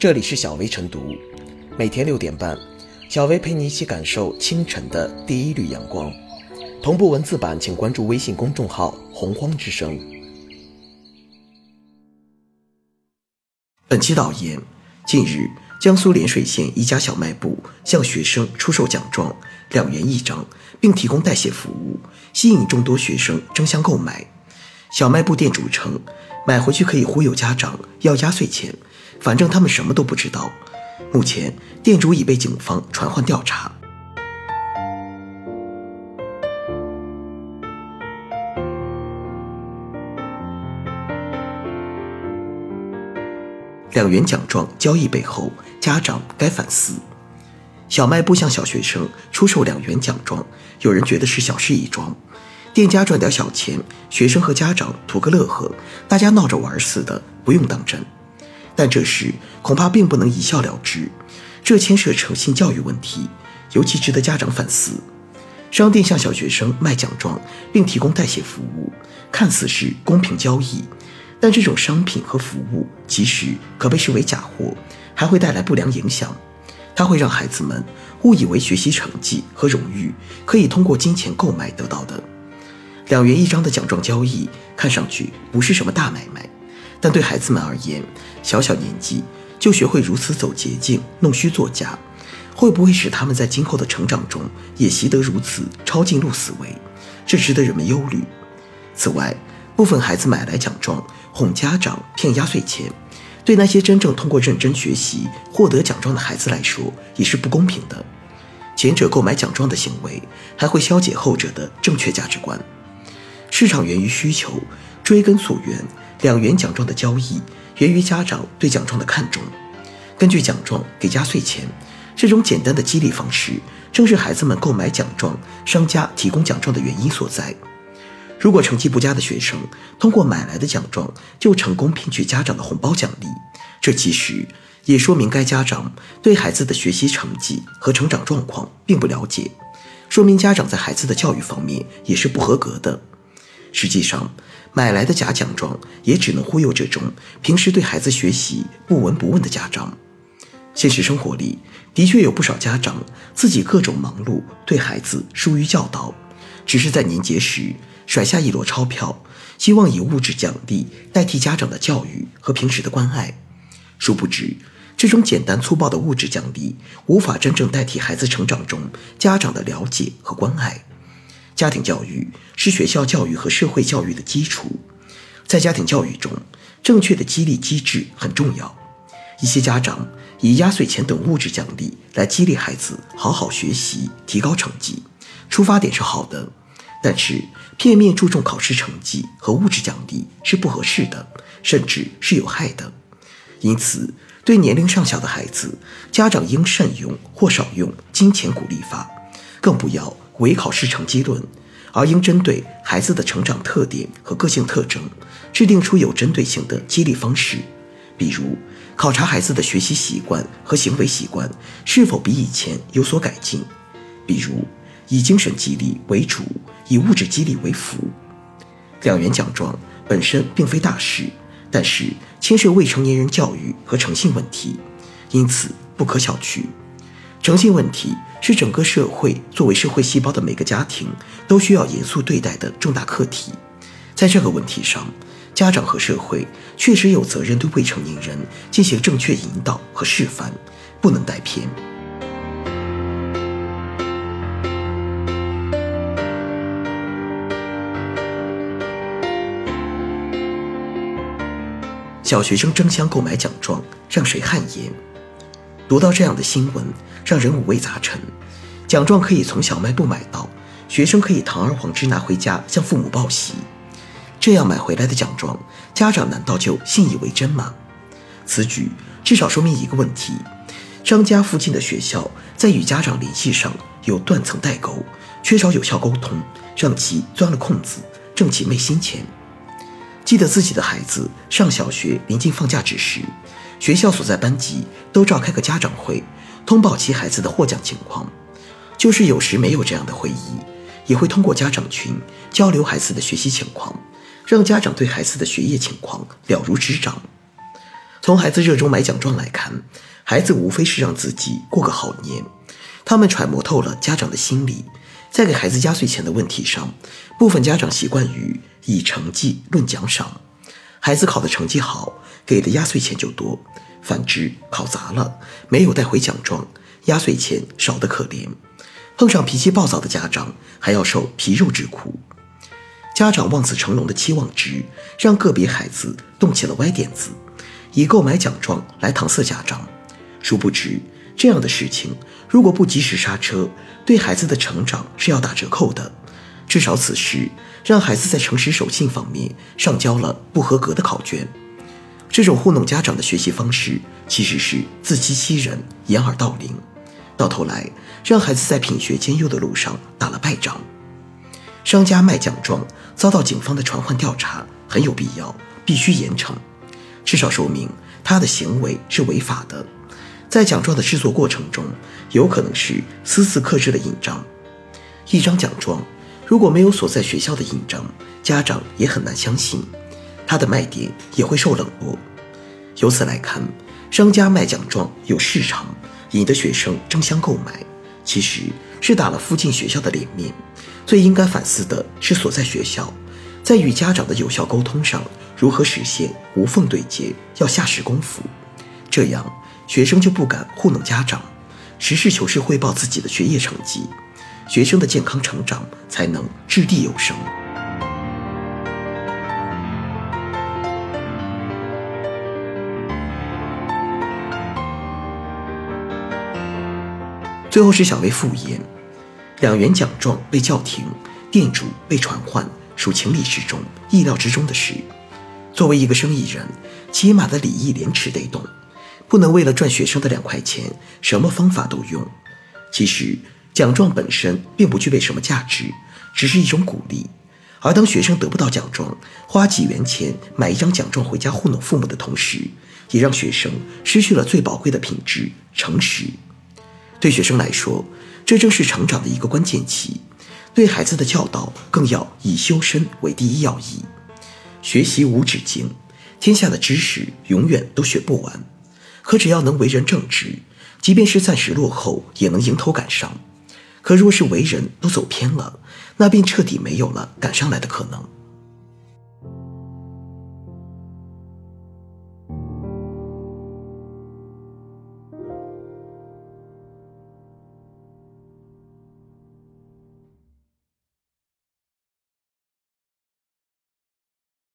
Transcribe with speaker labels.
Speaker 1: 这里是小薇晨读，每天六点半，小薇陪你一起感受清晨的第一缕阳光。同步文字版，请关注微信公众号“洪荒之声”。本期导言：近日，江苏涟水县一家小卖部向学生出售奖状，两元一张，并提供代写服务，吸引众多学生争相购买。小卖部店主称，买回去可以忽悠家长要压岁钱，反正他们什么都不知道。目前，店主已被警方传唤调查。两元奖状交易背后，家长该反思。小卖部向小学生出售两元奖状，有人觉得是小事一桩。店家赚点小钱，学生和家长图个乐呵，大家闹着玩似的，不用当真。但这事恐怕并不能一笑了之，这牵涉诚信教育问题，尤其值得家长反思。商店向小学生卖奖状，并提供代写服务，看似是公平交易，但这种商品和服务其实可被视为假货，还会带来不良影响。它会让孩子们误以为学习成绩和荣誉可以通过金钱购买得到的。两元一张的奖状交易看上去不是什么大买卖，但对孩子们而言，小小年纪就学会如此走捷径、弄虚作假，会不会使他们在今后的成长中也习得如此抄近路思维？这值得人们忧虑。此外，部分孩子买来奖状哄家长骗压岁钱，对那些真正通过认真学习获得奖状的孩子来说也是不公平的。前者购买奖状的行为，还会消解后者的正确价值观。市场源于需求，追根溯源，两元奖状的交易源于家长对奖状的看重。根据奖状给压岁钱，这种简单的激励方式，正是孩子们购买奖状、商家提供奖状的原因所在。如果成绩不佳的学生通过买来的奖状就成功骗取家长的红包奖励，这其实也说明该家长对孩子的学习成绩和成长状况并不了解，说明家长在孩子的教育方面也是不合格的。实际上，买来的假奖状也只能忽悠这种平时对孩子学习不闻不问的家长。现实生活里，的确有不少家长自己各种忙碌，对孩子疏于教导，只是在年节时甩下一摞钞票，希望以物质奖励代替家长的教育和平时的关爱。殊不知，这种简单粗暴的物质奖励无法真正代替孩子成长中家长的了解和关爱。家庭教育是学校教育和社会教育的基础，在家庭教育中，正确的激励机制很重要。一些家长以压岁钱等物质奖励来激励孩子好好学习、提高成绩，出发点是好的，但是片面注重考试成绩和物质奖励是不合适的，甚至是有害的。因此，对年龄尚小的孩子，家长应慎用或少用金钱鼓励法，更不要。唯考试成绩论，而应针对孩子的成长特点和个性特征，制定出有针对性的激励方式。比如，考察孩子的学习习惯和行为习惯是否比以前有所改进；比如，以精神激励为主，以物质激励为辅。两元奖状本身并非大事，但是牵涉未成年人教育和诚信问题，因此不可小觑。诚信问题是整个社会作为社会细胞的每个家庭都需要严肃对待的重大课题。在这个问题上，家长和社会确实有责任对未成年人进行正确引导和示范，不能带偏。小学生争相购买奖状，让谁汗颜？读到这样的新闻，让人五味杂陈。奖状可以从小卖部买到，学生可以堂而皇之拿回家向父母报喜。这样买回来的奖状，家长难道就信以为真吗？此举至少说明一个问题：商家附近的学校在与家长联系上有断层代沟，缺少有效沟通，让其钻了空子，挣其昧心钱。记得自己的孩子上小学临近放假之时。学校所在班级都召开个家长会，通报其孩子的获奖情况。就是有时没有这样的会议，也会通过家长群交流孩子的学习情况，让家长对孩子的学业情况了如指掌。从孩子热衷买奖状来看，孩子无非是让自己过个好年。他们揣摩透了家长的心理，在给孩子压岁钱的问题上，部分家长习惯于以成绩论奖赏。孩子考的成绩好，给的压岁钱就多；反之，考砸了，没有带回奖状，压岁钱少得可怜。碰上脾气暴躁的家长，还要受皮肉之苦。家长望子成龙的期望值，让个别孩子动起了歪点子，以购买奖状来搪塞家长。殊不知，这样的事情如果不及时刹车，对孩子的成长是要打折扣的。至少此时，让孩子在诚实守信方面上交了不合格的考卷。这种糊弄家长的学习方式，其实是自欺欺人、掩耳盗铃，到头来让孩子在品学兼优的路上打了败仗。商家卖奖状遭到警方的传唤调查，很有必要，必须严惩，至少说明他的行为是违法的。在奖状的制作过程中，有可能是私自刻制的印章。一张奖状如果没有所在学校的印章，家长也很难相信，它的卖点也会受冷落。由此来看，商家卖奖状有市场，引得学生争相购买，其实是打了附近学校的脸面。最应该反思的是所在学校，在与家长的有效沟通上，如何实现无缝对接，要下实功夫，这样。学生就不敢糊弄家长，实事求是汇报自己的学业成绩，学生的健康成长才能掷地有声。最后是小薇复言，两元奖状被叫停，店主被传唤，属情理之中、意料之中的事。作为一个生意人，起码的礼义廉耻得懂。不能为了赚学生的两块钱，什么方法都用。其实奖状本身并不具备什么价值，只是一种鼓励。而当学生得不到奖状，花几元钱买一张奖状回家糊弄父母的同时，也让学生失去了最宝贵的品质——诚实。对学生来说，这正是成长的一个关键期。对孩子的教导，更要以修身为第一要义。学习无止境，天下的知识永远都学不完。可只要能为人正直，即便是暂时落后，也能迎头赶上。可若是为人都走偏了，那便彻底没有了赶上来的可能。